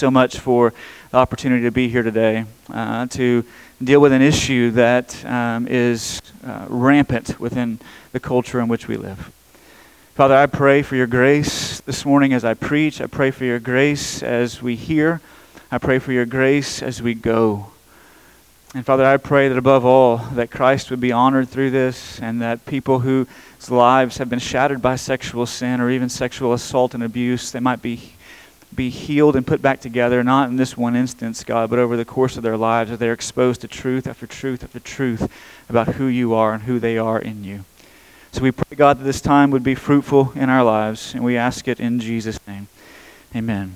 so much for the opportunity to be here today uh, to deal with an issue that um, is uh, rampant within the culture in which we live. Father, I pray for your grace this morning as I preach. I pray for your grace as we hear. I pray for your grace as we go. And Father, I pray that above all, that Christ would be honored through this and that people whose lives have been shattered by sexual sin or even sexual assault and abuse, they might be, be healed and put back together, not in this one instance, God, but over the course of their lives as they're exposed to truth after truth after truth about who you are and who they are in you. So we pray, God, that this time would be fruitful in our lives, and we ask it in Jesus' name. Amen.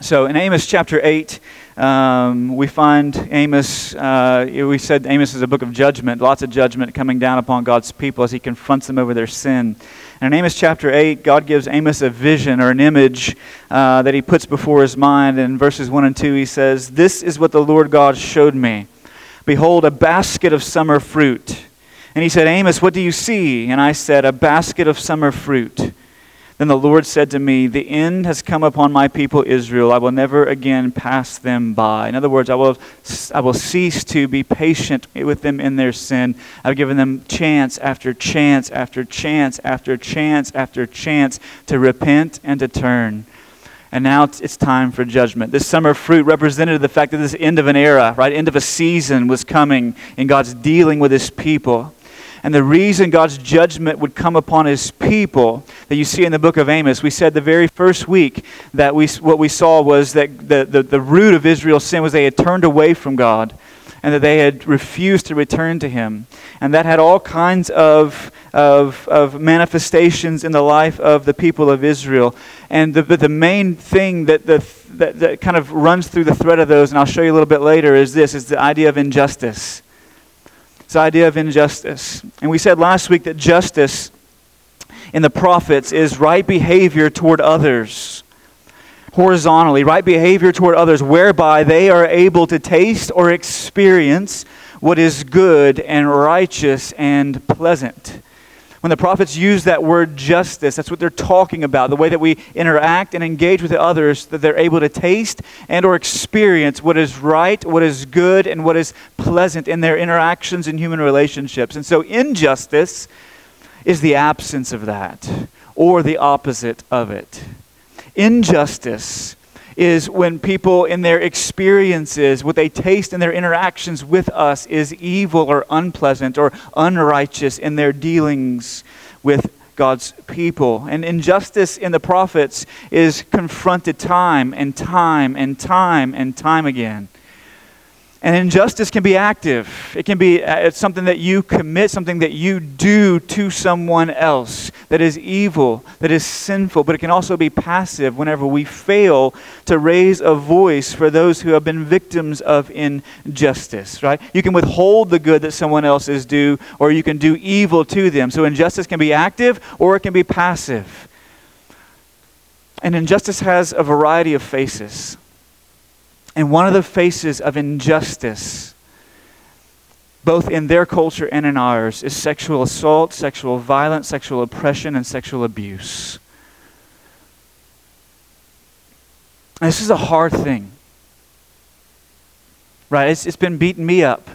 So in Amos chapter 8, um, we find Amos, uh, we said Amos is a book of judgment, lots of judgment coming down upon God's people as he confronts them over their sin. And in Amos chapter 8, God gives Amos a vision or an image uh, that he puts before his mind. In verses 1 and 2, he says, This is what the Lord God showed me. Behold, a basket of summer fruit. And he said, Amos, what do you see? And I said, A basket of summer fruit. Then the Lord said to me, The end has come upon my people Israel. I will never again pass them by. In other words, I will, I will cease to be patient with them in their sin. I've given them chance after chance after chance after chance after chance to repent and to turn. And now it's time for judgment. This summer fruit represented the fact that this end of an era, right, end of a season was coming in God's dealing with his people. And the reason God's judgment would come upon his people that you see in the book of Amos, we said the very first week that we, what we saw was that the, the, the root of Israel's sin was they had turned away from God and that they had refused to return to him. And that had all kinds of, of, of manifestations in the life of the people of Israel. And the, the main thing that, the, that, that kind of runs through the thread of those, and I'll show you a little bit later, is this, is the idea of injustice. This idea of injustice. And we said last week that justice in the prophets is right behavior toward others. Horizontally, right behavior toward others, whereby they are able to taste or experience what is good and righteous and pleasant. When the prophets use that word justice, that's what they're talking about. The way that we interact and engage with others, that they're able to taste and or experience what is right, what is good, and what is pleasant in their interactions in human relationships. And so injustice is the absence of that, or the opposite of it. Injustice is when people in their experiences, what they taste in their interactions with us, is evil or unpleasant or unrighteous in their dealings with God's people. And injustice in the prophets is confronted time and time and time and time again. And injustice can be active. It can be uh, it's something that you commit, something that you do to someone else that is evil, that is sinful. But it can also be passive whenever we fail to raise a voice for those who have been victims of injustice, right? You can withhold the good that someone else is due, or you can do evil to them. So injustice can be active or it can be passive. And injustice has a variety of faces. And one of the faces of injustice, both in their culture and in ours, is sexual assault, sexual violence, sexual oppression, and sexual abuse. This is a hard thing. Right? It's, it's been beating me up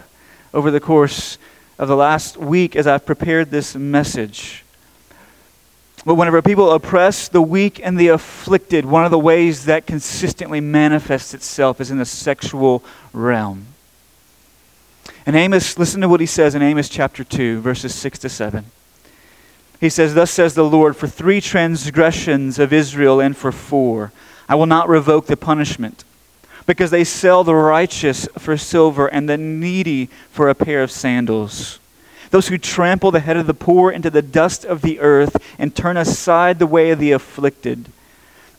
over the course of the last week as I've prepared this message. But whenever people oppress the weak and the afflicted, one of the ways that consistently manifests itself is in the sexual realm. And Amos, listen to what he says in Amos chapter 2, verses 6 to 7. He says, Thus says the Lord, for three transgressions of Israel and for four, I will not revoke the punishment, because they sell the righteous for silver and the needy for a pair of sandals those who trample the head of the poor into the dust of the earth and turn aside the way of the afflicted.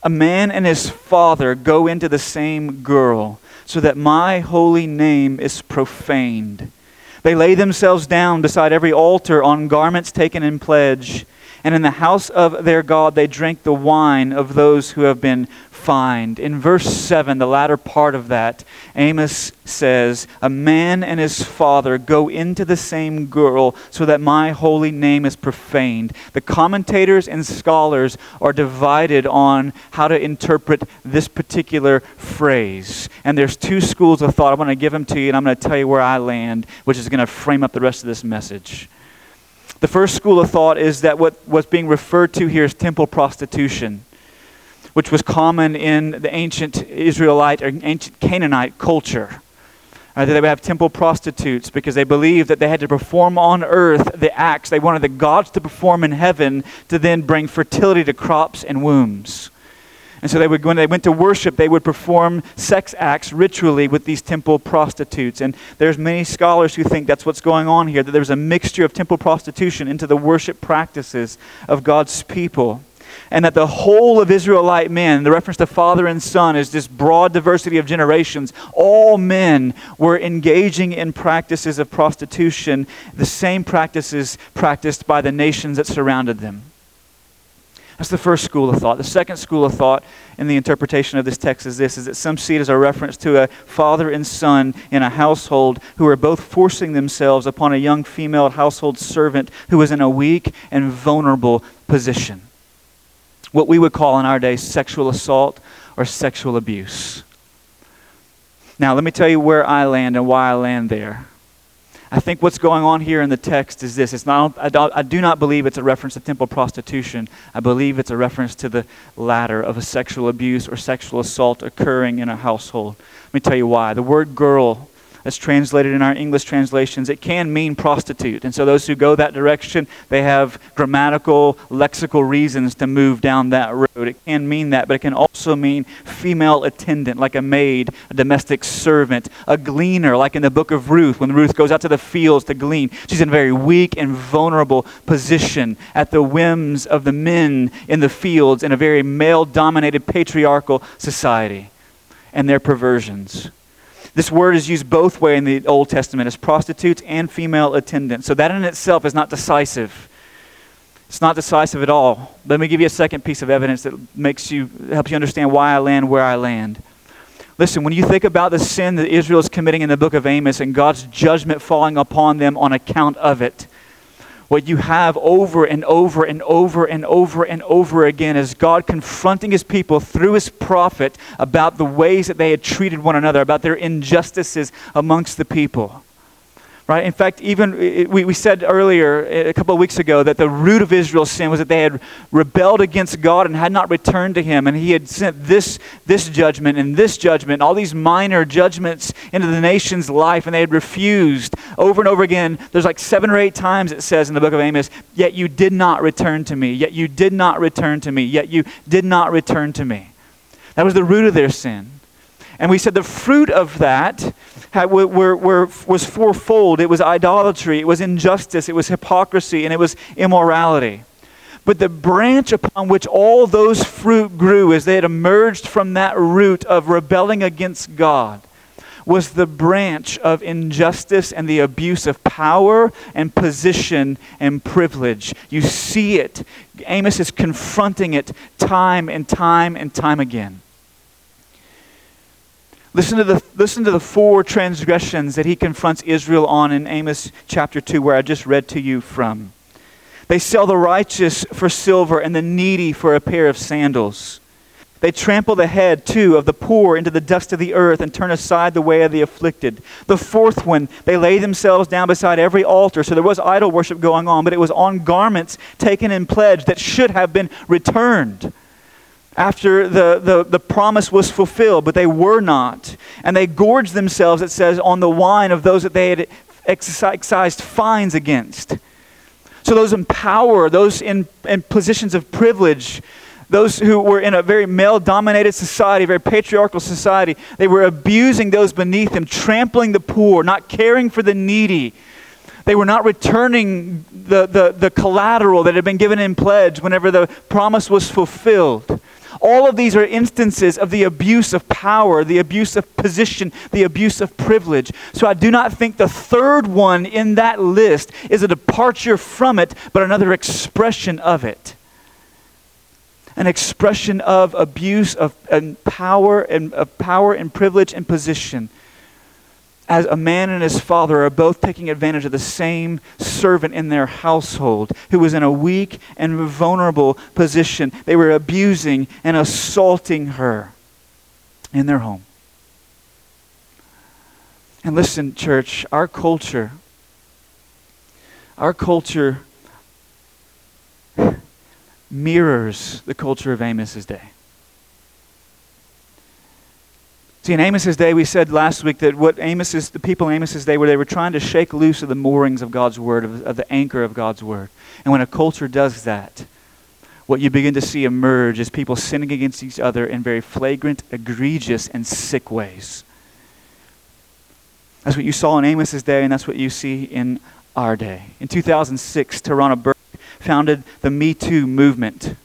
A man and his father go into the same girl, so that my holy name is profaned. They lay themselves down beside every altar on garments taken in pledge. And in the house of their God they drink the wine of those who have been fined. In verse 7, the latter part of that, Amos says, A man and his father go into the same girl so that my holy name is profaned. The commentators and scholars are divided on how to interpret this particular phrase. And there's two schools of thought. I'm going to give them to you, and I'm going to tell you where I land, which is going to frame up the rest of this message. The first school of thought is that what, what's being referred to here is temple prostitution, which was common in the ancient Israelite or ancient Canaanite culture. Uh, they would have temple prostitutes because they believed that they had to perform on earth the acts they wanted the gods to perform in heaven to then bring fertility to crops and wombs. And so they would, when they went to worship, they would perform sex acts ritually with these temple prostitutes. And there's many scholars who think that's what's going on here, that there's a mixture of temple prostitution into the worship practices of God's people. And that the whole of Israelite men, the reference to father and son is this broad diversity of generations. All men were engaging in practices of prostitution, the same practices practiced by the nations that surrounded them. That's the first school of thought. The second school of thought in the interpretation of this text is this is that some see it as a reference to a father and son in a household who are both forcing themselves upon a young female household servant who is in a weak and vulnerable position. What we would call in our day sexual assault or sexual abuse. Now, let me tell you where I land and why I land there. I think what's going on here in the text is this. It's not, I, I, do not believe it's a reference to temple prostitution. I believe it's a reference to the latter of a sexual abuse or sexual assault occurring in a household. Let me tell you why. The word girl that's translated in our English translations, it can mean prostitute. And so those who go that direction, they have grammatical, lexical reasons to move down that road. It can mean that, but it can also mean female attendant, like a maid, a domestic servant, a gleaner, like in the book of Ruth, when Ruth goes out to the fields to glean. She's in a very weak and vulnerable position at the whims of the men in the fields in a very male dominated patriarchal society and their perversions. This word is used both way in the Old Testament as prostitutes and female attendants. So that in itself is not decisive. It's not decisive at all. Let me give you a second piece of evidence that makes you helps you understand why I land where I land. Listen, when you think about the sin that Israel is committing in the book of Amos and God's judgment falling upon them on account of it, what you have over and over and over and over and over again is God confronting his people through his prophet about the ways that they had treated one another, about their injustices amongst the people. Right? In fact, even we, we said earlier, a couple of weeks ago, that the root of Israel's sin was that they had rebelled against God and had not returned to Him. And He had sent this, this judgment and this judgment, all these minor judgments into the nation's life, and they had refused over and over again. There's like seven or eight times it says in the book of Amos, Yet you did not return to me, yet you did not return to me, yet you did not return to me. That was the root of their sin. And we said the fruit of that had, were, were, was fourfold it was idolatry, it was injustice, it was hypocrisy, and it was immorality. But the branch upon which all those fruit grew as they had emerged from that root of rebelling against God was the branch of injustice and the abuse of power and position and privilege. You see it. Amos is confronting it time and time and time again. Listen to, the, listen to the four transgressions that he confronts Israel on in Amos chapter 2, where I just read to you from. They sell the righteous for silver and the needy for a pair of sandals. They trample the head, too, of the poor into the dust of the earth and turn aside the way of the afflicted. The fourth one, they lay themselves down beside every altar. So there was idol worship going on, but it was on garments taken in pledge that should have been returned after the, the, the promise was fulfilled, but they were not. And they gorged themselves, it says, on the wine of those that they had excised fines against. So those in power, those in, in positions of privilege, those who were in a very male dominated society, very patriarchal society, they were abusing those beneath them, trampling the poor, not caring for the needy. They were not returning the, the, the collateral that had been given in pledge whenever the promise was fulfilled. All of these are instances of the abuse of power, the abuse of position, the abuse of privilege. So I do not think the third one in that list is a departure from it, but another expression of it. An expression of abuse of and power and of power and privilege and position as a man and his father are both taking advantage of the same servant in their household who was in a weak and vulnerable position. They were abusing and assaulting her in their home. And listen, church, our culture, our culture mirrors the culture of Amos's day. See, in Amos's day, we said last week that what Amos's, the people in Amos's day were, they were trying to shake loose of the moorings of God's word, of, of the anchor of God's word. And when a culture does that, what you begin to see emerge is people sinning against each other in very flagrant, egregious, and sick ways. That's what you saw in Amos's day, and that's what you see in our day. In 2006, Tarana Burke founded the Me Too movement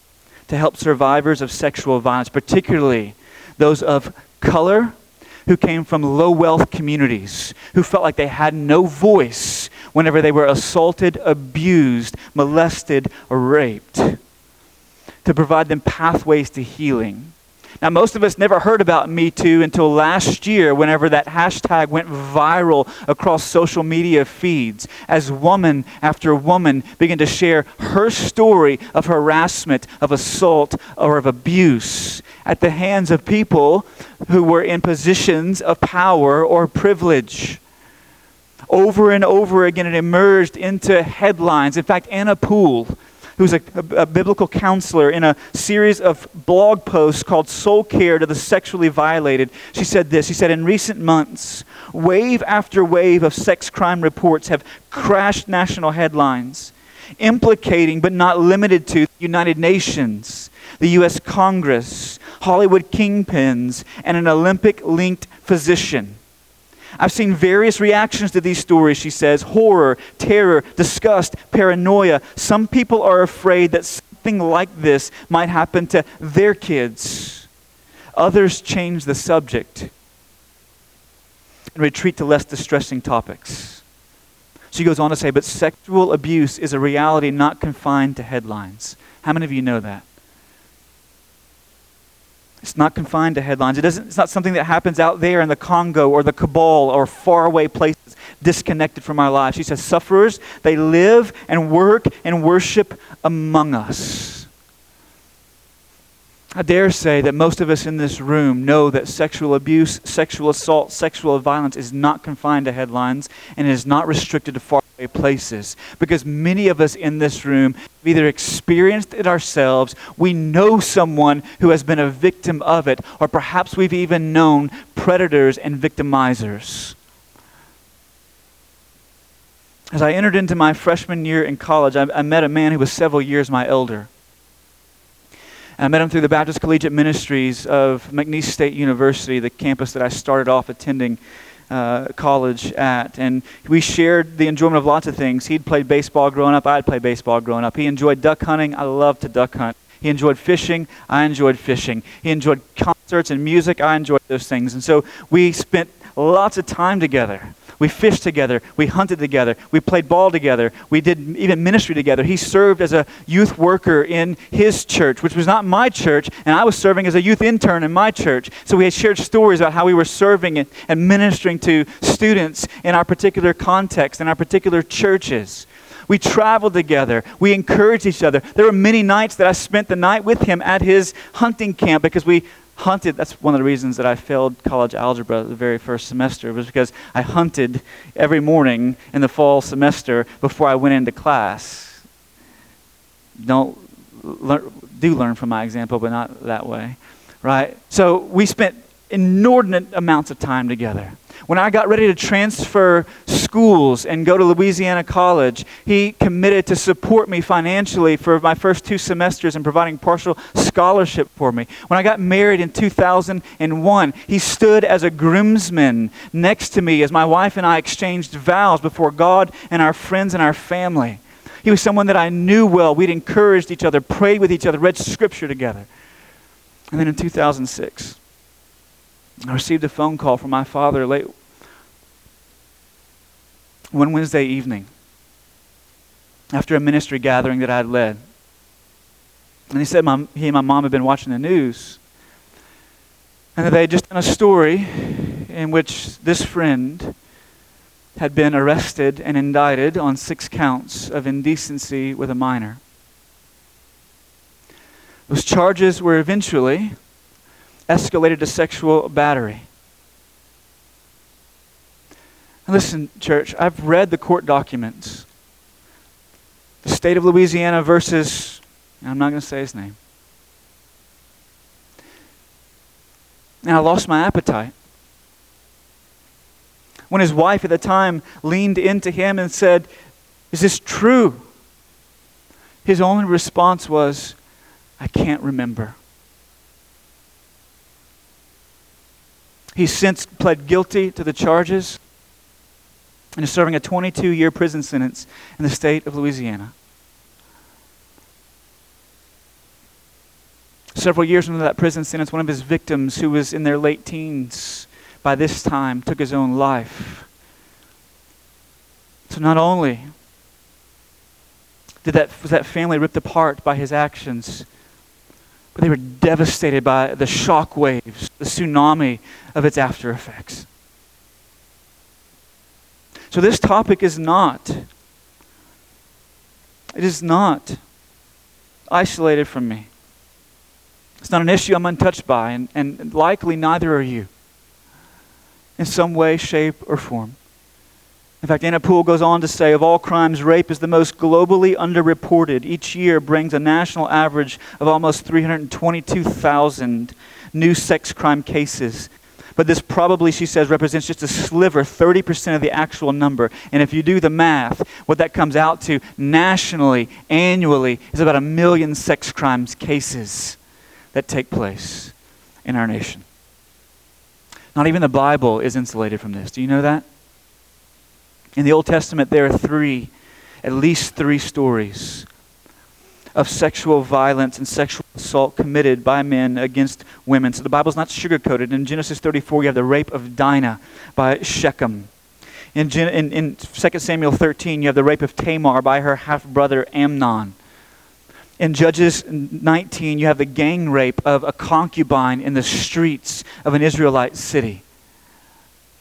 to help survivors of sexual violence, particularly those of color who came from low wealth communities, who felt like they had no voice whenever they were assaulted, abused, molested, or raped, to provide them pathways to healing. Now, most of us never heard about Me Too until last year, whenever that hashtag went viral across social media feeds, as woman after woman began to share her story of harassment, of assault, or of abuse at the hands of people who were in positions of power or privilege. Over and over again, it emerged into headlines. In fact, Anna Poole, who's a, a, a, biblical counselor, in a series of blog posts called Soul Care to the Sexually Violated, she said this. She said, In recent months, wave after wave of sex crime reports have crashed national headlines, implicating but not limited to the United Nations, the U.S. Congress, Hollywood kingpins, and an Olympic linked physician. I've seen various reactions to these stories, she says horror, terror, disgust, paranoia. Some people are afraid that something like this might happen to their kids. Others change the subject and retreat to less distressing topics. She goes on to say, but sexual abuse is a reality not confined to headlines. How many of you know that? It's not confined to headlines. It doesn't, it's not something that happens out there in the Congo or the Kabul or faraway places disconnected from our lives. She says, Sufferers, they live and work and worship among us. I dare say that most of us in this room know that sexual abuse, sexual assault, sexual violence is not confined to headlines and is not restricted to faraway places. Because many of us in this room have either experienced it ourselves, we know someone who has been a victim of it, or perhaps we've even known predators and victimizers. As I entered into my freshman year in college, I, I met a man who was several years my elder. I met him through the Baptist Collegiate Ministries of McNeese State University, the campus that I started off attending uh, college at. And we shared the enjoyment of lots of things. He'd played baseball growing up, I'd played baseball growing up. He enjoyed duck hunting, I loved to duck hunt. He enjoyed fishing, I enjoyed fishing. He enjoyed concerts and music, I enjoyed those things. And so we spent lots of time together. We fished together. We hunted together. We played ball together. We did even ministry together. He served as a youth worker in his church, which was not my church, and I was serving as a youth intern in my church. So we had shared stories about how we were serving and, ministering to students in our particular context, in our particular churches. We traveled together. We encouraged each other. There were many nights that I spent the night with him at his hunting camp because we hunted. That's one of the reasons that I failed college algebra the very first semester was because I hunted every morning in the fall semester before I went into class. Don't do learn from my example, but not that way, right? So we spent inordinate amounts of time together. When I got ready to transfer schools and go to Louisiana College, he committed to support me financially for my first two semesters and providing partial scholarship for me. When I got married in 2001, he stood as a groomsman next to me as my wife and I exchanged vows before God and our friends and our family. He was someone that I knew well. We'd encouraged each other, prayed with each other, read scripture together. And then in 2006, I received a phone call from my father late one Wednesday evening after a ministry gathering that I had led. And he said my, he and my mom had been watching the news and that they had just done a story in which this friend had been arrested and indicted on six counts of indecency with a minor. Those charges were eventually escalated to sexual battery. Listen, church, I've read the court documents. The state of Louisiana versus, I'm not going to say his name. And I lost my appetite. When his wife at the time leaned into him and said, Is this true? His only response was, I can't remember. He's since pled guilty to the charges and is serving a 22 year prison sentence in the state of Louisiana. Several years into that prison sentence, one of his victims, who was in their late teens by this time, took his own life. So not only did that, was that family ripped apart by his actions, but they were devastated by the shock waves, the tsunami of its after effects. So this topic is not, it is not isolated from me. It's not an issue I'm untouched by, and, and likely neither are you in some way, shape, or form. In fact, Anna Poole goes on to say of all crimes, rape is the most globally underreported. Each year brings a national average of almost 322,000 new sex crime cases. But this probably, she says, represents just a sliver, 30% of the actual number. And if you do the math, what that comes out to nationally, annually, is about a million sex crimes cases that take place in our nation. Not even the Bible is insulated from this. Do you know that? In the Old Testament, there are three, at least three stories of sexual violence and sexual assault committed by men against women. So the Bible's not sugarcoated. In Genesis 34, you have the rape of Dinah by Shechem. In, Gen- in, in 2 Samuel 13, you have the rape of Tamar by her half brother Amnon. In Judges 19, you have the gang rape of a concubine in the streets of an Israelite city.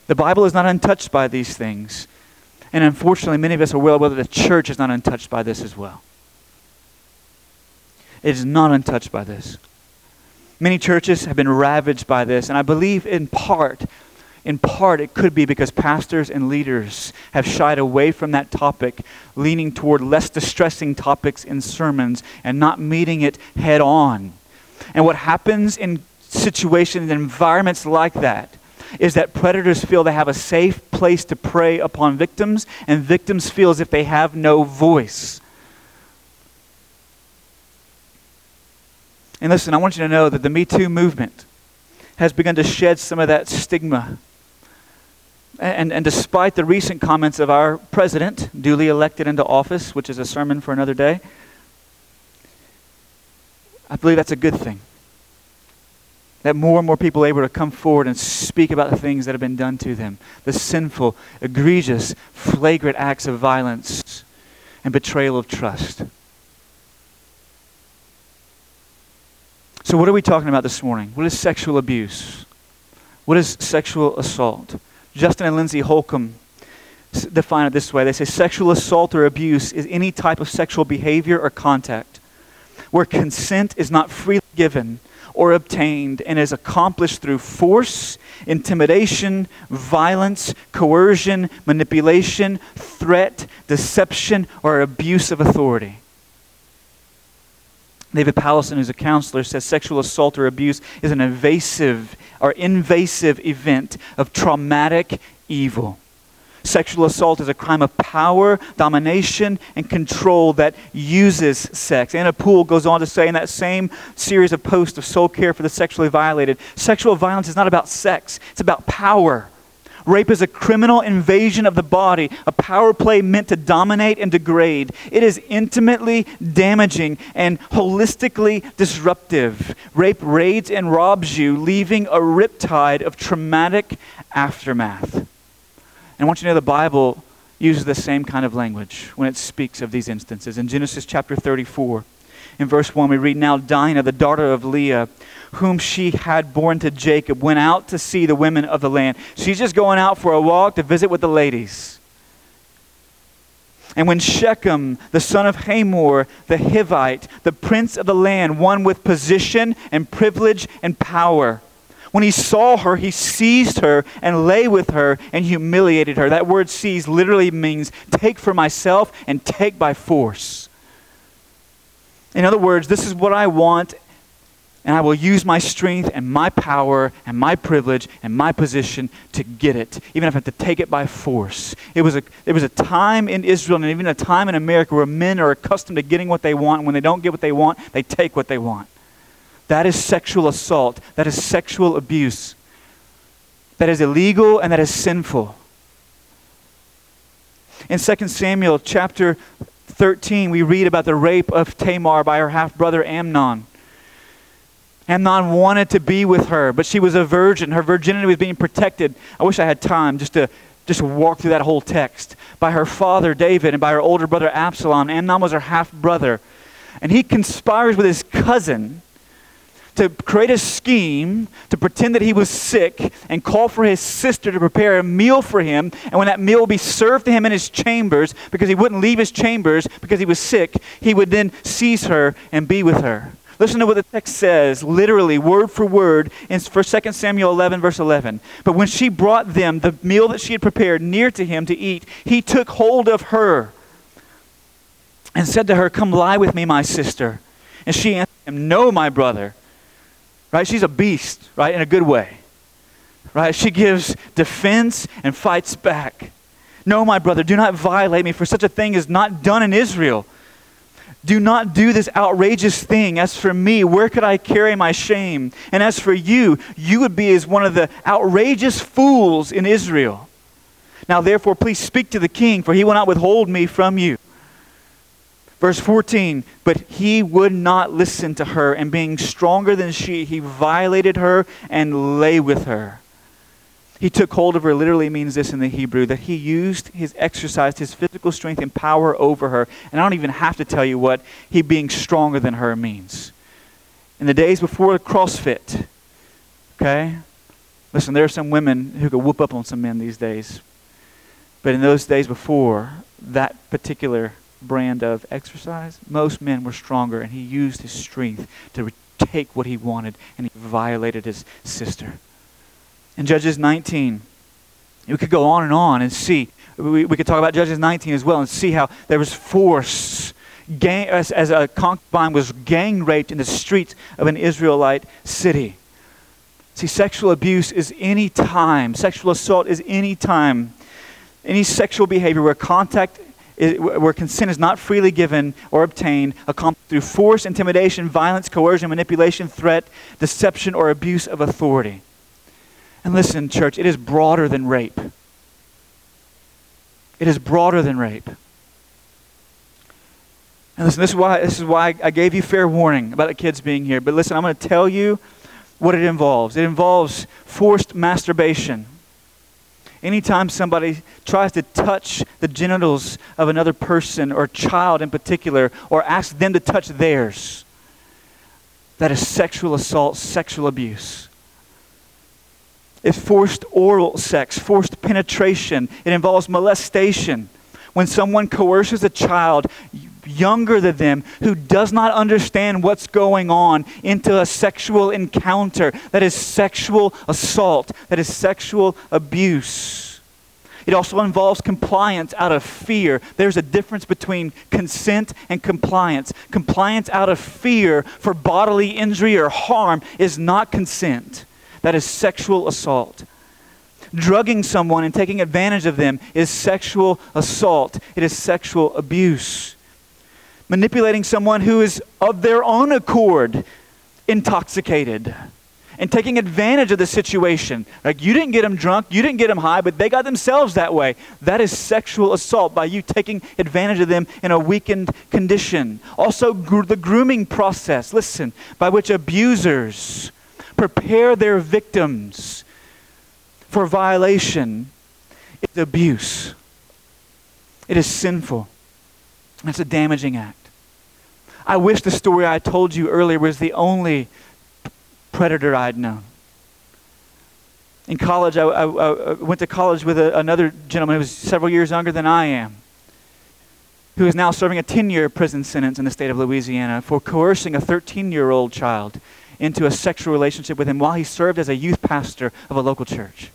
The Bible is not untouched by these things. And unfortunately, many of us are well aware that the church is not untouched by this as well. It is not untouched by this. Many churches have been ravaged by this, and I believe in part, in part, it could be because pastors and leaders have shied away from that topic, leaning toward less distressing topics in sermons and not meeting it head on. And what happens in situations and environments like that is that predators feel they have a safe place to prey upon victims, and victims feel as if they have no voice. And listen, I want you to know that the Me Too movement has begun to shed some of that stigma. And, and despite the recent comments of our president, duly elected into office, which is a sermon for another day, I believe that's a good thing that more and more people are able to come forward and speak about the things that have been done to them the sinful, egregious, flagrant acts of violence and betrayal of trust. So, what are we talking about this morning? What is sexual abuse? What is sexual assault? Justin and Lindsay Holcomb define it this way they say sexual assault or abuse is any type of sexual behavior or contact where consent is not freely given or obtained and is accomplished through force, intimidation, violence, coercion, manipulation, threat, deception, or abuse of authority. David Powlison, who's a counselor, says sexual assault or abuse is an invasive or invasive event of traumatic evil. Sexual assault is a crime of power, domination, and control that uses sex. Anna Poole goes on to say in that same series of posts of soul care for the sexually violated sexual violence is not about sex, it's about power Rape is a criminal invasion of the body, a power play meant to dominate and degrade. It is intimately damaging and holistically disruptive. Rape raids and robs you, leaving a riptide of traumatic aftermath. And I want you to know the Bible uses the same kind of language when it speaks of these instances. In Genesis chapter 34, in verse 1, we read Now Dinah, the daughter of Leah, whom she had born to Jacob, went out to see the women of the land. She's just going out for a walk to visit with the ladies. And when Shechem, the son of Hamor, the Hivite, the prince of the land, one with position and privilege and power, when he saw her, he seized her and lay with her and humiliated her. That word seize literally means take for myself and take by force. In other words, this is what I want, and I will use my strength and my power and my privilege and my position to get it, even if I have to take it by force. It was a, it was a time in Israel and even a time in America where men are accustomed to getting what they want, when they don't get what they want, they take what they want. That is sexual assault. That is sexual abuse. That is illegal and that is sinful. In 2 Samuel chapter 13, we read about the rape of Tamar by her half brother Amnon. Amnon wanted to be with her, but she was a virgin. Her virginity was being protected. I wish I had time just to just walk through that whole text. By her father David and by her older brother Absalom. Amnon was her half brother. And he conspires with his cousin to create a scheme to pretend that he was sick and call for his sister to prepare a meal for him. And when that meal would be served to him in his chambers, because he wouldn't leave his chambers because he was sick, he would then seize her and be with her. Listen to what the text says, literally, word for word, in 2 Samuel 11, verse 11. But when she brought them the meal that she had prepared near to him to eat, he took hold of her and said to her, Come lie with me, my sister. And she answered him, No, my brother. Right? She's a beast, right? In a good way. Right? She gives defense and fights back. No, my brother, do not violate me, for such a thing is not done in Israel. Do not do this outrageous thing. As for me, where could I carry my shame? And as for you, you would be as one of the outrageous fools in Israel. Now, therefore, please speak to the king, for he will not withhold me from you. Verse 14, but he would not listen to her, and being stronger than she, he violated her and lay with her. He took hold of her literally means this in the Hebrew that he used his exercised his physical strength and power over her. And I don't even have to tell you what he being stronger than her means. In the days before CrossFit, okay? Listen, there are some women who could whoop up on some men these days. But in those days before that particular brand of exercise, most men were stronger, and he used his strength to take what he wanted, and he violated his sister. In Judges 19, we could go on and on and see. We, we could talk about Judges 19 as well and see how there was force. Gang, as, as a concubine was gang raped in the streets of an Israelite city. See, sexual abuse is any time, sexual assault is any time, any sexual behavior where contact where consent is not freely given or obtained, accomplished through force, intimidation, violence, coercion, manipulation, threat, deception, or abuse of authority. And listen, church, it is broader than rape. It is broader than rape. And listen, this is why this is why I gave you fair warning about the kids being here. But listen, I'm going to tell you what it involves. It involves forced masturbation. Anytime somebody tries to touch the genitals of another person or child in particular, or asks them to touch theirs, that is sexual assault, sexual abuse. It's forced oral sex, forced penetration. It involves molestation. When someone coerces a child younger than them who does not understand what's going on into a sexual encounter. That is sexual assault. That is sexual abuse. It also involves compliance out of fear. There's a difference between consent and compliance. Compliance out of fear for bodily injury or harm is not consent. That is sexual assault. Drugging someone and taking advantage of them is sexual assault. It is sexual abuse manipulating someone who is of their own accord intoxicated and taking advantage of the situation. Like you didn't get them drunk, you didn't get them high, but they got themselves that way. That is sexual assault by you taking advantage of them in a weakened condition. Also, gr- the grooming process, listen, by which abusers prepare their victims for violation is abuse. It is sinful. It's a damaging act. I wish the story I told you earlier was the only predator I'd known. In college, I, I, I went to college with a, another gentleman who was several years younger than I am, who is now serving a 10 year prison sentence in the state of Louisiana for coercing a 13 year old child into a sexual relationship with him while he served as a youth pastor of a local church.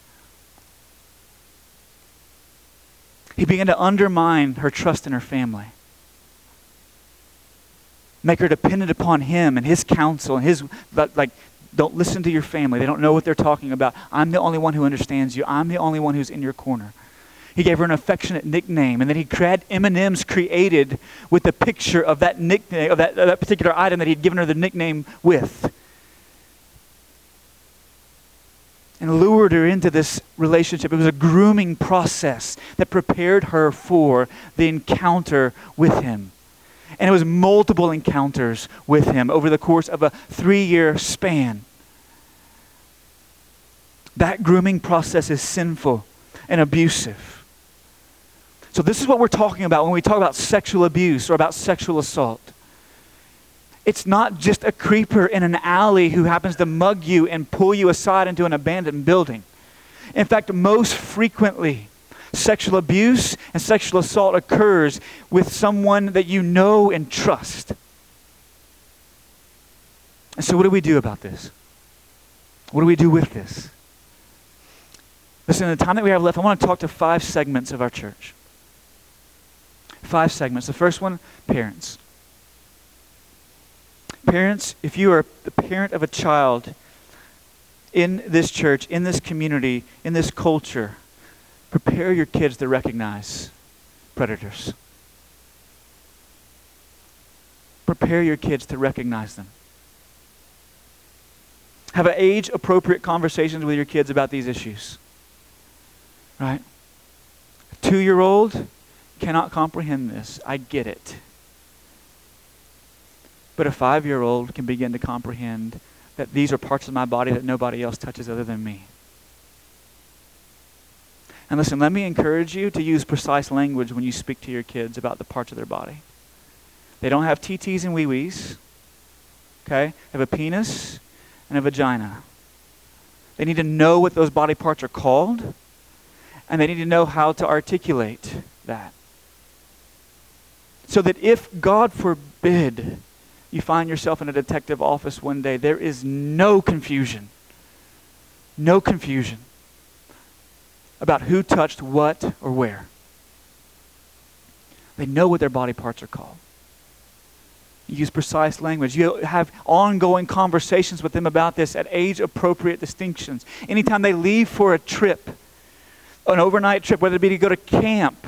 He began to undermine her trust in her family make her dependent upon him and his counsel and his like don't listen to your family. They don't know what they're talking about. I'm the only one who understands you. I'm the only one who's in your corner. He gave her an affectionate nickname, and then he had M&Ms created with the picture of that nickname, of that, of that particular item that he'd given her the nickname with. And lured her into this relationship. It was a grooming process that prepared her for the encounter with him. And it was multiple encounters with him over the course of a three year span. That grooming process is sinful and abusive. So, this is what we're talking about when we talk about sexual abuse or about sexual assault. It's not just a creeper in an alley who happens to mug you and pull you aside into an abandoned building. In fact, most frequently, sexual abuse and sexual assault occurs with someone that you know and trust. And so, what do we do about this? What do we do with this? Listen, in the time that we have left, I want to talk to five segments of our church. Five segments. The first one parents. Parents, if you are the parent of a child in this church, in this community, in this culture, prepare your kids to recognize predators. Prepare your kids to recognize them. Have age appropriate conversations with your kids about these issues. Right? A two year old cannot comprehend this. I get it. But a five year old can begin to comprehend that these are parts of my body that nobody else touches other than me. And listen, let me encourage you to use precise language when you speak to your kids about the parts of their body. They don't have TTs and wee wees. Okay? They have a penis and a vagina. They need to know what those body parts are called, and they need to know how to articulate that. So that if, God forbid, you find yourself in a detective office one day, there is no confusion. No confusion about who touched what or where. They know what their body parts are called. You use precise language. You have ongoing conversations with them about this at age appropriate distinctions. Anytime they leave for a trip, an overnight trip, whether it be to go to camp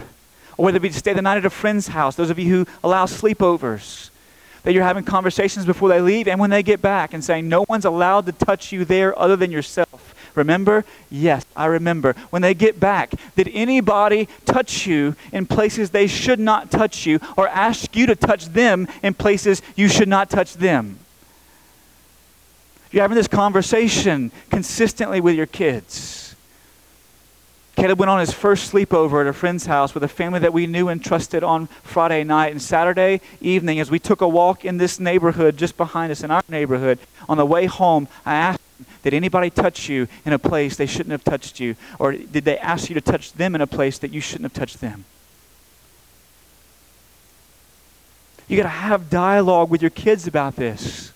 or whether it be to stay the night at a friend's house, those of you who allow sleepovers, that you're having conversations before they leave and when they get back and saying, No one's allowed to touch you there other than yourself. Remember? Yes, I remember. When they get back, did anybody touch you in places they should not touch you or ask you to touch them in places you should not touch them? You're having this conversation consistently with your kids. Caleb went on his first sleepover at a friend's house with a family that we knew and trusted on Friday night. And Saturday evening, as we took a walk in this neighborhood just behind us, in our neighborhood, on the way home, I asked did anybody touch you in a place they shouldn't have touched you? Or did they ask you to touch them in a place that you shouldn't have touched them? You got to have dialogue with your kids about this.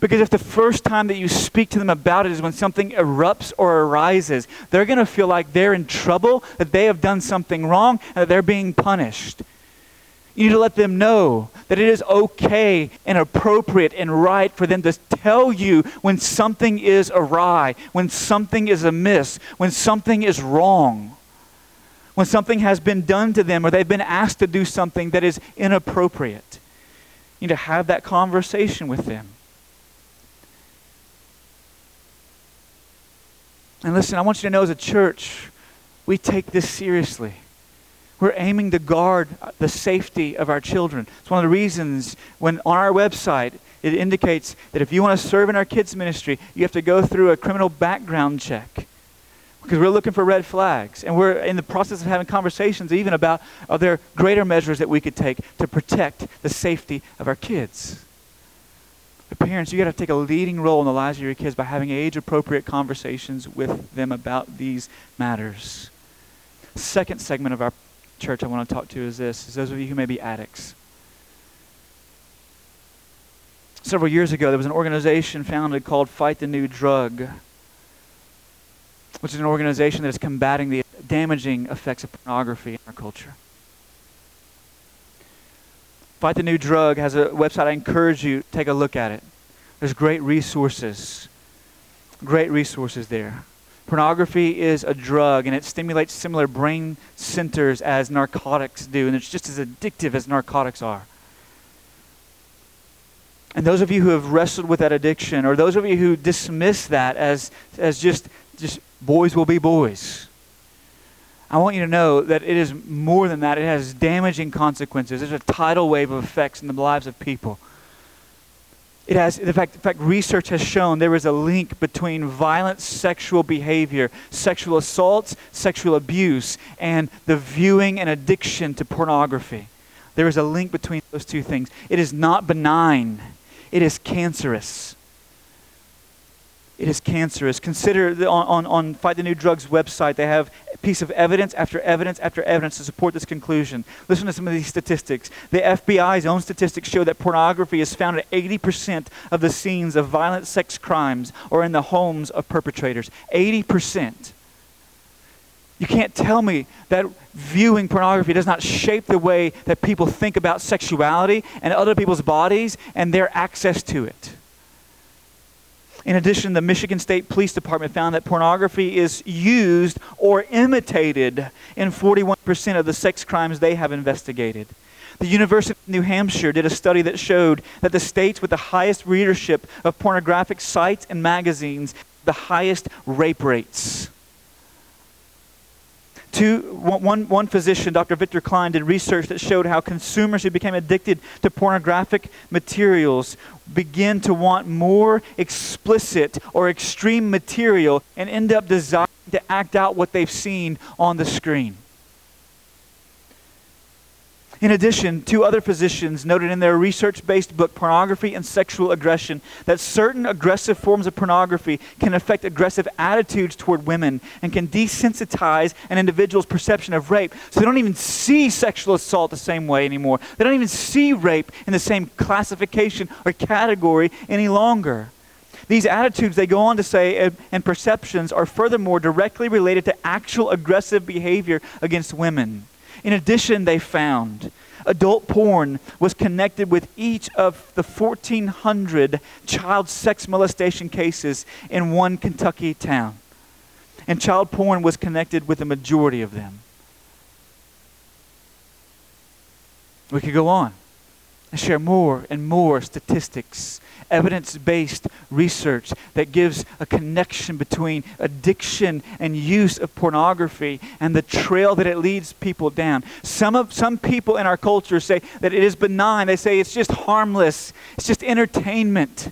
Because if the first time that you speak to them about it is when something erupts or arises, they're going to feel like they're in trouble, that they have done something wrong, and that they're being punished. You need to let them know that it is okay and appropriate and right for them to tell you when something is awry, when something is amiss, when something is wrong, when something has been done to them or they've been asked to do something that is inappropriate. You need to have that conversation with them. And listen, I want you to know as a church, we take this seriously. We're aiming to guard the safety of our children. It's one of the reasons when on our website it indicates that if you want to serve in our kids' ministry, you have to go through a criminal background check because we're looking for red flags. And we're in the process of having conversations even about are there greater measures that we could take to protect the safety of our kids. But parents, you got to take a leading role in the lives of your kids by having age appropriate conversations with them about these matters. Second segment of our church I want to talk to is this is those of you who may be addicts. Several years ago, there was an organization founded called Fight the New Drug which is an organization that is combating the damaging effects of pornography in our culture. Fight the New Drug has a website. I encourage you to take a look at it. There's great resources. Great resources there. Pornography is a drug and it stimulates similar brain centers as narcotics do, and it's just as addictive as narcotics are. And those of you who have wrestled with that addiction, or those of you who dismiss that as, as just, just boys will be boys. I want you to know that it is more than that. It has damaging consequences. There's a tidal wave of effects in the lives of people. It has, in fact, in fact, research has shown there is a link between violent sexual behavior, sexual assaults, sexual abuse, and the viewing and addiction to pornography. There is a link between those two things. It is not benign, it is cancerous it is cancerous. Consider the, on, on, Fight the New Drug's website, they have a piece of evidence after evidence after evidence to support this conclusion. Listen to some of these statistics. The FBI's own statistics show that pornography is found at 80% of the scenes of violent sex crimes or in the homes of perpetrators. 80%. You can't tell me that viewing pornography does not shape the way that people think about sexuality and other people's bodies and their access to it. In addition, the Michigan State Police Department found that pornography is used or imitated in 41% of the sex crimes they have investigated. The University of New Hampshire did a study that showed that the states with the highest readership of pornographic sites and magazines, the highest rape rates. Two, one, one physician, Dr. Victor Cline, did research that showed how consumers who became addicted to pornographic materials begin to want more explicit or extreme material and end up desiring to act out what they've seen on the screen. In addition, two other physicians noted in their research based book, Pornography and Sexual Aggression, that certain aggressive forms of pornography can affect aggressive attitudes toward women and can desensitize an individual's perception of rape. So they don't even see sexual assault the same way anymore. They don't even see rape in the same classification or category any longer. These attitudes, they go on to say, eh, and perceptions are furthermore directly related to actual aggressive behavior against women. In addition, they found adult porn was connected with each of the 1,400 child sex molestation cases in one Kentucky town. And child porn was connected with the majority of them. We could go on and share more and more statistics, evidence based research that gives a connection between addiction and use of pornography and the trail that it leads people down. Some, of, some people in our culture say that it is benign, they say it's just harmless, it's just entertainment.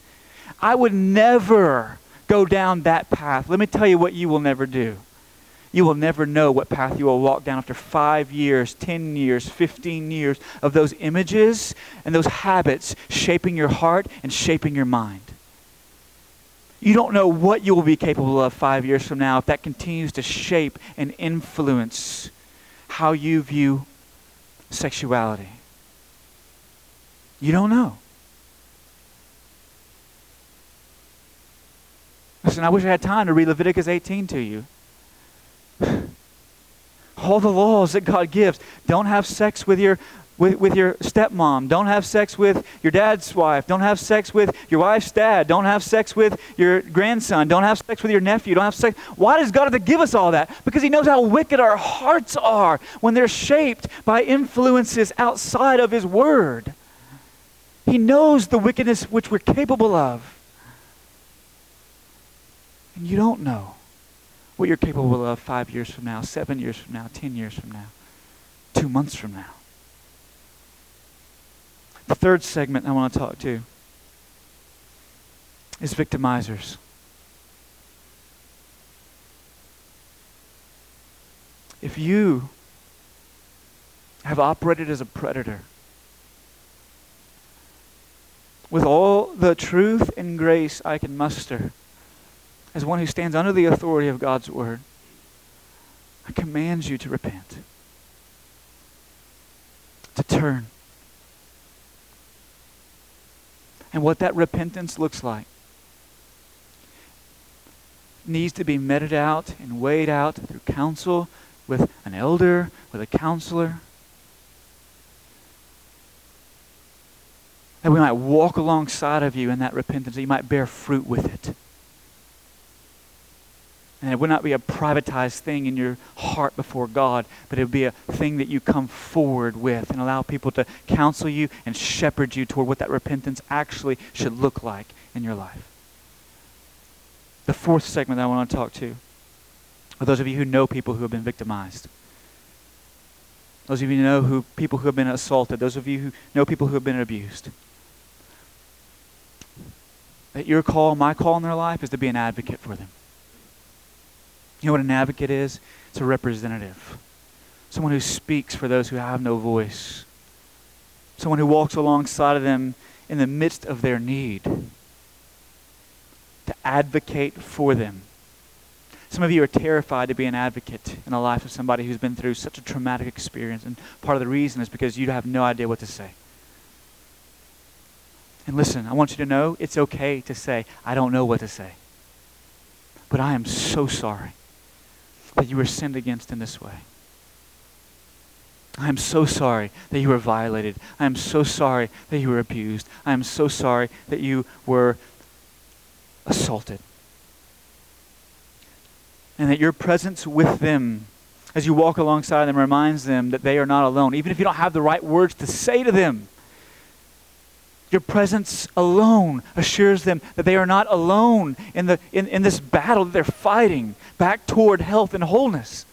I would never go down that path. Let me tell you what you will never do you will never know what path you will walk down after five years, 10 years, 15 years of those images and those habits shaping your heart and shaping your mind. You don't know what you will be capable of five years from now if that continues to shape and influence how you view sexuality. You don't know. Listen, I wish I had time to read Leviticus 18 to you. All the laws that God gives. Don't have sex with your with, with your stepmom. Don't have sex with your dad's wife. Don't have sex with your wife's dad. Don't have sex with your grandson. Don't have sex with your nephew. Don't have sex. Why does God have to give us all that? Because He knows how wicked our hearts are when they're shaped by influences outside of His Word. He knows the wickedness which we're capable of. And you don't know. What you're capable of five years from now, seven years from now, ten years from now, two months from now. The third segment I want to talk to is victimizers. If you have operated as a predator, with all the truth and grace I can muster, as one who stands under the authority of God's word, I command you to repent, to turn. And what that repentance looks like needs to be meted out and weighed out through counsel with an elder, with a counselor. That we might walk alongside of you in that repentance, that you might bear fruit with it. And it would not be a privatized thing in your heart before God, but it would be a thing that you come forward with and allow people to counsel you and shepherd you toward what that repentance actually should look like in your life. The fourth segment that I want to talk to are those of you who know people who have been victimized. Those of you who know who people who have been assaulted. Those of you who know people who have been abused. That your call, my call in their life, is to be an advocate for them. You know what an advocate is? It's a representative. Someone who speaks for those who have no voice. Someone who walks alongside of them in the midst of their need. To advocate for them. Some of you are terrified to be an advocate in the life of somebody who's been through such a traumatic experience. And part of the reason is because you have no idea what to say. And listen, I want you to know it's okay to say, I don't know what to say. But I am so sorry that you were sinned against in this way. I am so sorry that you were violated. I am so sorry that you were abused. I am so sorry that you were assaulted. And that your presence with them as you walk alongside them reminds them that they are not alone. Even if you don't have the right words to say to them, your presence alone assures them that they are not alone in, the, in, in this battle that they're fighting back toward health and wholeness.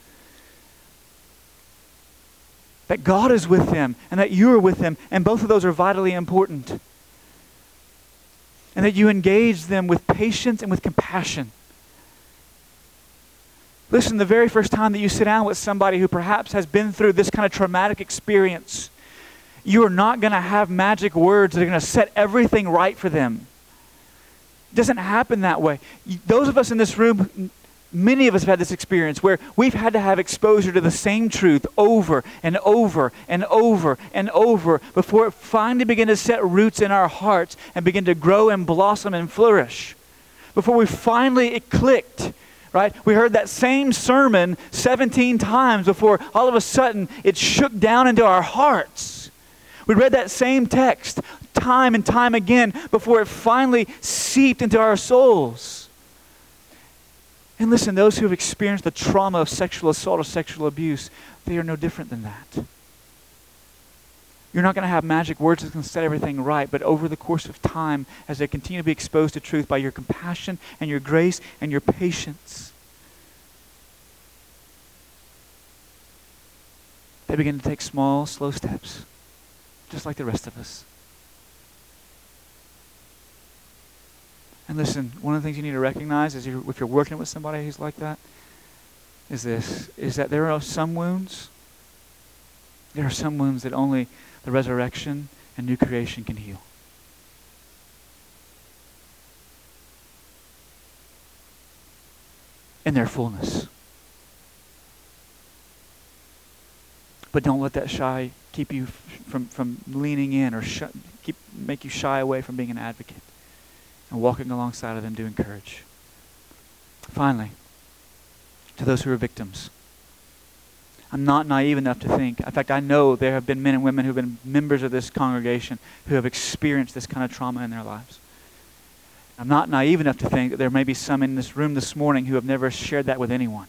That God is with them and that you are with them, and both of those are vitally important. And that you engage them with patience and with compassion. Listen, the very first time that you sit down with somebody who perhaps has been through this kind of traumatic experience, you are not going to have magic words that are going to set everything right for them. It doesn't happen that way. Those of us in this room, many of us have had this experience where we've had to have exposure to the same truth over and over and over and over before it finally began to set roots in our hearts and begin to grow and blossom and flourish. Before we finally it clicked right? We heard that same sermon 17 times before all of a sudden it shook down into our hearts. We read that same text time and time again before it finally seeped into our souls. And listen, those who have experienced the trauma of sexual assault or sexual abuse, they are no different than that. You're not going to have magic words that can set everything right, but over the course of time, as they continue to be exposed to truth by your compassion and your grace and your patience, they begin to take small, slow steps just like the rest of us. And listen, one of the things you need to recognize is if you're working with somebody who's like that, is this, is that there are some wounds, there are some wounds that only the resurrection and new creation can heal. In their fullness. But don't let that shy keep you from, from leaning in or sh- keep, make you shy away from being an advocate and walking alongside of them to encourage. Finally, to those who are victims. I'm not naive enough to think. In fact, I know there have been men and women who have been members of this congregation who have experienced this kind of trauma in their lives. I'm not naive enough to think that there may be some in this room this morning who have never shared that with anyone.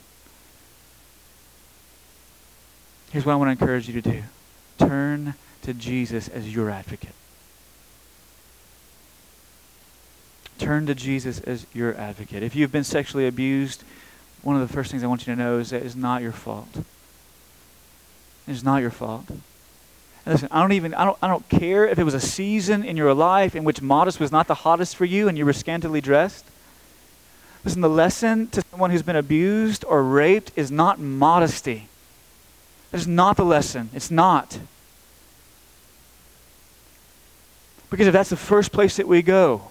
Here's what I want to encourage you to do turn to Jesus as your advocate. Turn to Jesus as your advocate. If you've been sexually abused, one of the first things I want you to know is that it's not your fault. It's not your fault. And listen, I don't even I don't I don't care if it was a season in your life in which modest was not the hottest for you and you were scantily dressed. Listen, the lesson to someone who's been abused or raped is not modesty. That is not the lesson. It's not. Because if that's the first place that we go,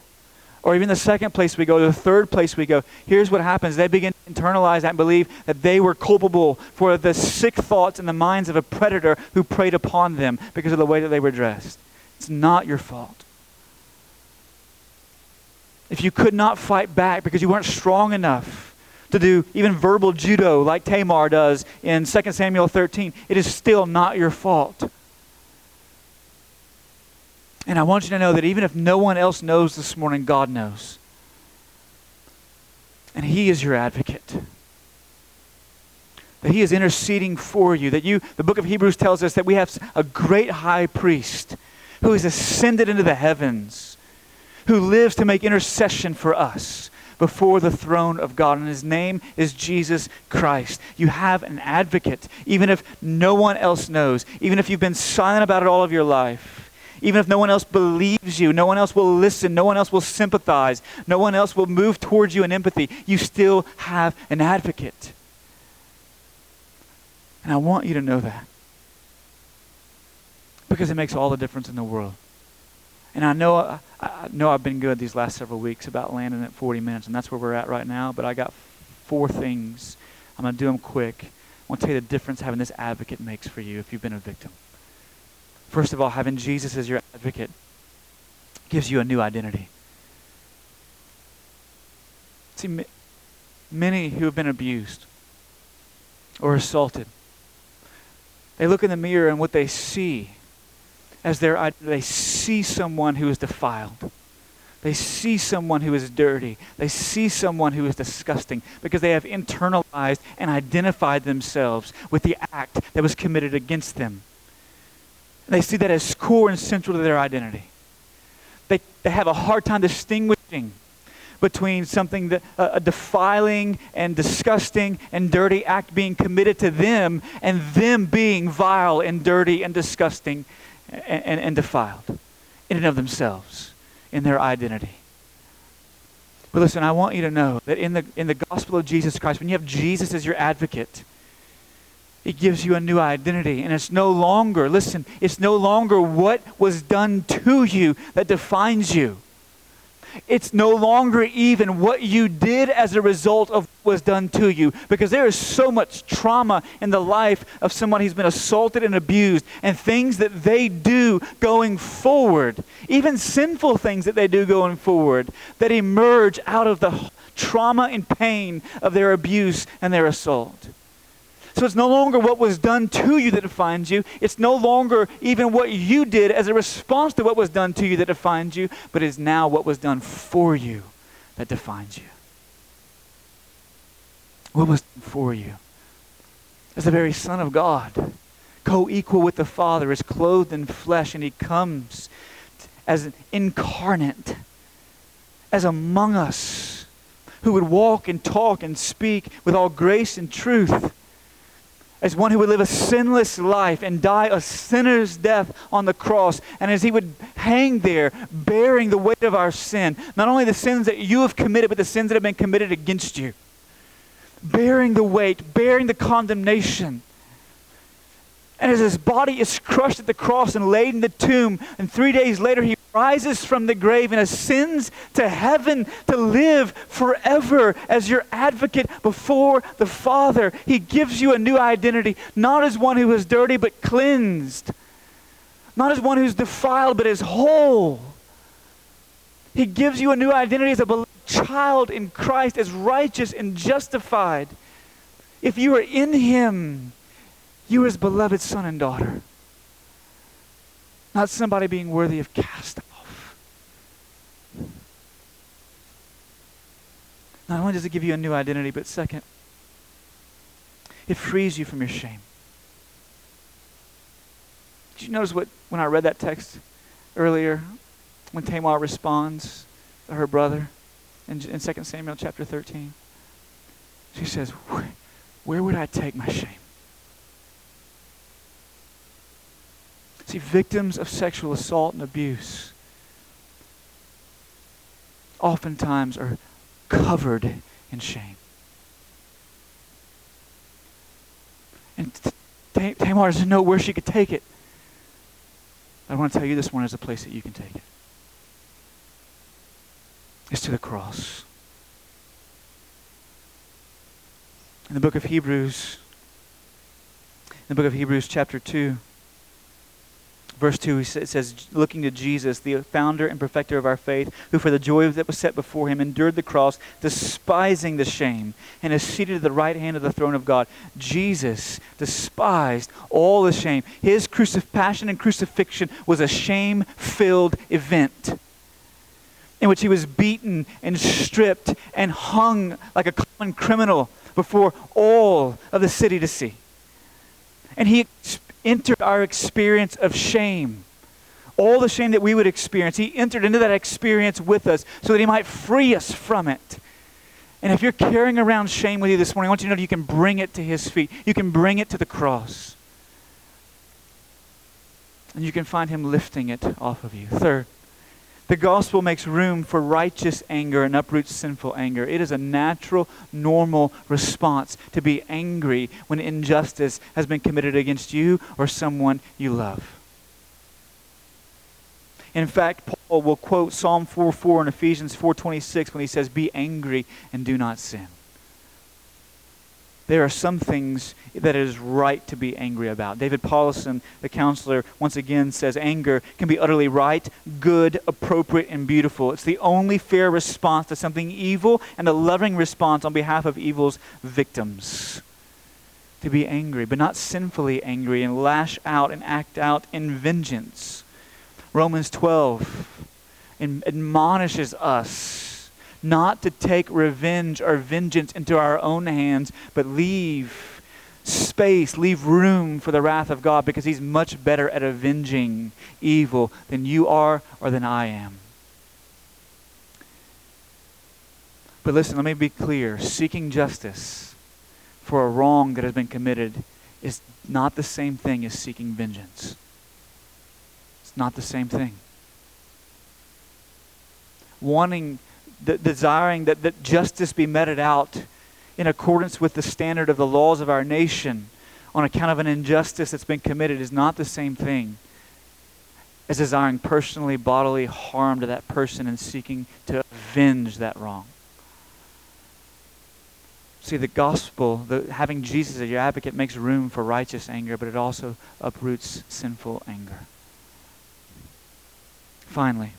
or even the second place we go, the third place we go, here's what happens. They begin to internalize that and believe that they were culpable for the sick thoughts in the minds of a predator who preyed upon them because of the way that they were dressed. It's not your fault. If you could not fight back because you weren't strong enough to do even verbal judo like Tamar does in 2 Samuel 13, it is still not your fault. And I want you to know that even if no one else knows this morning, God knows. And He is your advocate. That He is interceding for you. That you, the book of Hebrews tells us that we have a great high priest who has ascended into the heavens, who lives to make intercession for us before the throne of God. And his name is Jesus Christ. You have an advocate, even if no one else knows, even if you've been silent about it all of your life. Even if no one else believes you, no one else will listen, no one else will sympathize, no one else will move towards you in empathy, you still have an advocate. And I want you to know that. Because it makes all the difference in the world. And I know, I know I've been good these last several weeks about landing at 40 minutes, and that's where we're at right now, but I got four things. I'm going to do them quick. I want to tell you the difference having this advocate makes for you if you've been a victim. First of all, having Jesus as your advocate gives you a new identity. See, m- many who have been abused or assaulted, they look in the mirror and what they see as they see someone who is defiled. They see someone who is dirty. They see someone who is disgusting because they have internalized and identified themselves with the act that was committed against them. They see that as core and central to their identity. They, they have a hard time distinguishing between something that uh, a defiling and disgusting and dirty act being committed to them and them being vile and dirty and disgusting and, and, defiled in and of themselves in their identity. But listen, I want you to know that in the, in the gospel of Jesus Christ, when you have Jesus as your advocate, it gives you a new identity. And it's no longer, listen, it's no longer what was done to you that defines you. It's no longer even what you did as a result of what was done to you. Because there is so much trauma in the life of someone who's been assaulted and abused, and things that they do going forward, even sinful things that they do going forward, that emerge out of the trauma and pain of their abuse and their assault. So it's no longer what was done to you that defines you. It's no longer even what you did as a response to what was done to you that defines you, but is now what was done for you that defines you. What was for you? As the very Son of God, co equal with the Father, is clothed in flesh, and he comes as an incarnate, as among us, who would walk and talk and speak with all grace and truth as one who would live a sinless life and die a sinner's death on the cross. And as he would hang there, bearing the weight of our sin, not only the sins that you have committed, but the sins that have been committed against you. Bearing the weight, bearing the condemnation. And as his body is crushed at the cross and laid in the tomb, and three days later he rises from the grave and ascends to heaven to live forever as your advocate before the Father. He gives you a new identity, not as one who is dirty but cleansed, not as one who's defiled but as whole. He gives you a new identity as a beloved child in Christ, as righteous and justified. If you are in Him, you are His beloved son and daughter not somebody being worthy of cast off. Not only does it give you a new identity, but second, it frees you from your shame. Did you notice what when I read that text earlier, when Tamar responds to her brother in, in 2 Samuel chapter 13? She says, Where would I take my shame? See, victims of sexual assault and abuse oftentimes are covered in shame. And Tamar doesn't know where she could take it. I want to tell you this one is a place that you can take it. It's to the cross. In the book of Hebrews, in the book of Hebrews, chapter 2, verse 2, it says, looking to Jesus, the founder and perfecter of our faith, who for the joy that was set before him endured the cross, despising the shame, and is seated at the right hand of the throne of God. Jesus despised all the shame. His crucif- passion and crucifixion was a shame filled event in which he was beaten and stripped and hung like a common criminal before all of the city to see. And he entered our experience of shame. All the shame that we would experience, he entered into that experience with us so that he might free us from it. And if you're carrying around shame with you this morning, I want you to know you can bring it to his feet. You can bring it to the cross. And you can find him lifting it off of you. Third, the gospel makes room for righteous anger and uproots sinful anger. It is a natural, normal response to be angry when injustice has been committed against you or someone you love. In fact, Paul will quote Psalm 4:4 and Ephesians 4:26 when he says, "Be angry and do not sin." There are some things that it is right to be angry about. David Powlison, the counselor, once again says anger can be utterly right, good, appropriate, and beautiful. It's the only fair response to something evil and a loving response on behalf of evil's victims. To be angry, but not sinfully angry, and lash out and act out in vengeance. Romans 12 admonishes us not to take revenge or vengeance into our own hands, but leave space, leave room for the wrath of God because He's much better at avenging evil than you are or than I am. But listen, let me be clear. Seeking justice for a wrong that has been committed is not the same thing as seeking vengeance. It's not the same thing. Wanting the, desiring that, that justice be meted out in accordance with the standard of the laws of our nation on account of an injustice that's been committed is not the same thing as desiring personally bodily harm to that person and seeking to avenge that wrong. See, the gospel, the, having Jesus as your advocate, makes room for righteous anger, but it also uproots sinful anger. Finally,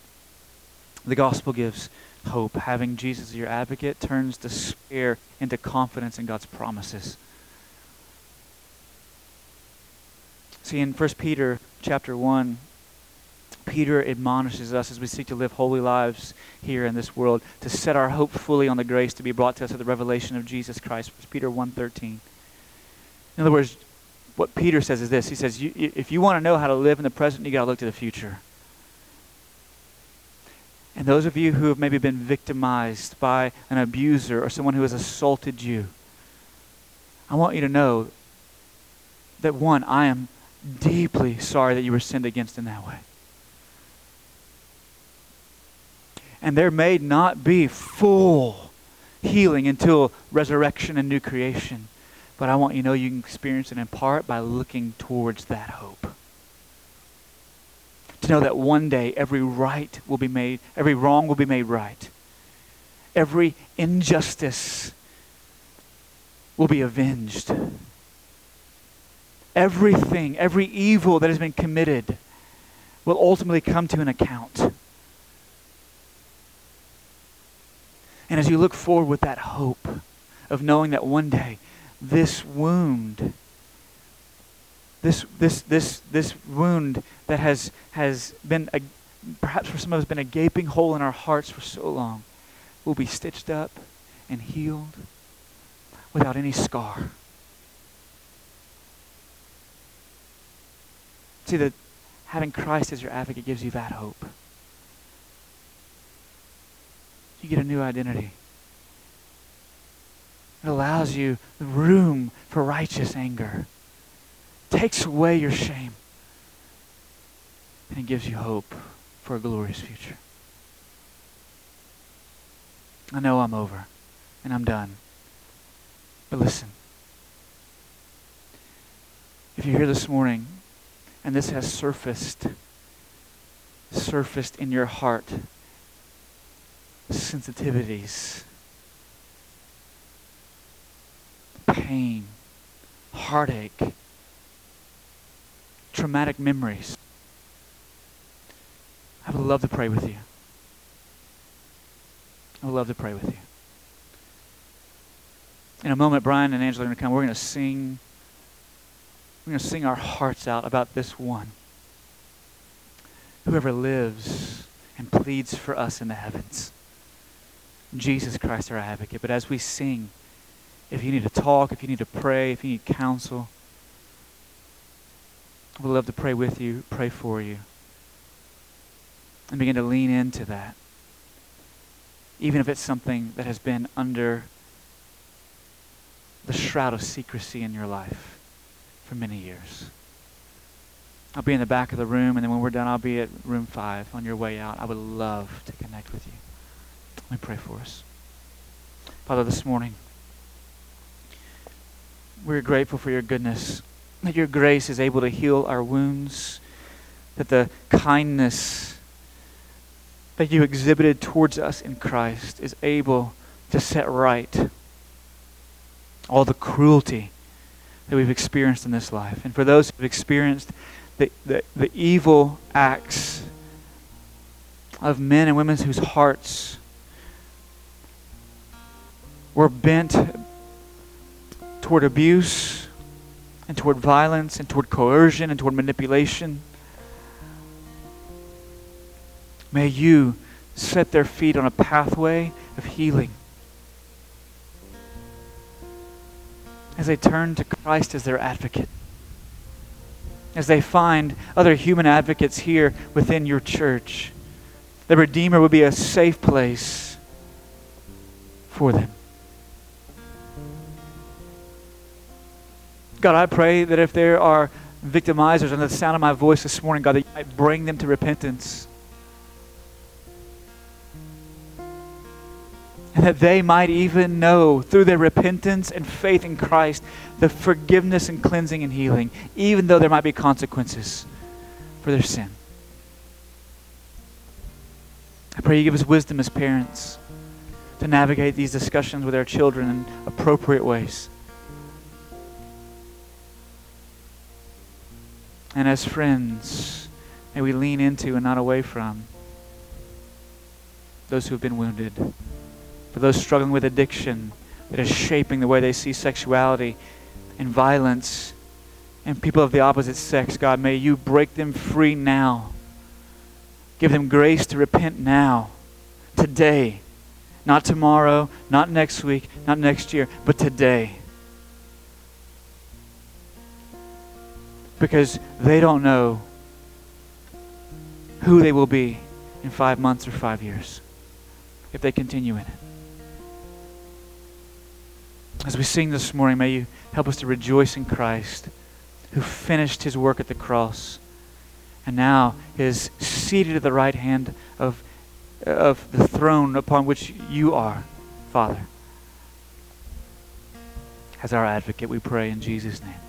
the gospel gives hope. Having Jesus as your advocate turns despair into confidence in God's promises. See, in 1 Peter chapter 1, Peter admonishes us as we seek to live holy lives here in this world to set our hope fully on the grace to be brought to us at the revelation of Jesus Christ. 1 Peter 1.13. In other words, what Peter says is this. He says, you, if you want to know how to live in the present, you got to look to the future. And those of you who have maybe been victimized by an abuser or someone who has assaulted you, I want you to know that one, I am deeply sorry that you were sinned against in that way. And there may not be full healing until resurrection and new creation. But I want you to know you can experience it in part by looking towards that hope to know that one day every right will be made, every wrong will be made right. Every injustice will be avenged. Everything, every evil that has been committed will ultimately come to an account. And as you look forward with that hope of knowing that one day this wound this, this, this, this wound that has, has been, a, perhaps for some of us, been a gaping hole in our hearts for so long will be stitched up and healed without any scar. See, that having Christ as your advocate gives you that hope. You get a new identity. It allows you room for righteous anger. Takes away your shame. And gives you hope for a glorious future. I know I'm over and I'm done. But listen. If you're here this morning and this has surfaced, surfaced in your heart, sensitivities, pain, heartache, traumatic memories, I would love to pray with you. I would love to pray with you. In a moment, Brian and Angela are going to come. We're going to sing. We're going to sing our hearts out about this one. Whoever lives and pleads for us in the heavens. Jesus Christ, our advocate. But as we sing, if you need to talk, if you need to pray, if you need counsel, we'd love to pray with you, pray for you, and begin to lean into that. Even if it's something that has been under the shroud of secrecy in your life for many years. I'll be in the back of the room, and then when we're done, I'll be at room five on your way out. I would love to connect with you. Let me pray for us. Father, this morning, we're grateful for your goodness, that your grace is able to heal our wounds, that the kindness that you exhibited towards us in Christ is able to set right all the cruelty that we've experienced in this life. And for those who've experienced the, the, the evil acts of men and women whose hearts were bent toward abuse and toward violence and toward coercion and toward manipulation. May you set their feet on a pathway of healing. as they turn to Christ as their advocate, as they find other human advocates here within your church, the Redeemer would be a safe place for them. God, I pray that if there are victimizers under the sound of my voice this morning, God, that you might bring them to repentance. and that they might even know through their repentance and faith in Christ the forgiveness and cleansing and healing, even though there might be consequences for their sin. I pray you give us wisdom as parents to navigate these discussions with our children in appropriate ways. And as friends, may we lean into and not away from those who have been wounded for those struggling with addiction that is shaping the way they see sexuality and violence and people of the opposite sex, God, may you break them free now. Give them grace to repent now, today, not tomorrow, not next week, not next year, but today. Because they don't know who they will be in five months or five years if they continue in it. As we sing this morning, may you help us to rejoice in Christ, who finished his work at the cross and now is seated at the right hand of, of the throne upon which you are, Father. As our advocate, we pray in Jesus' name.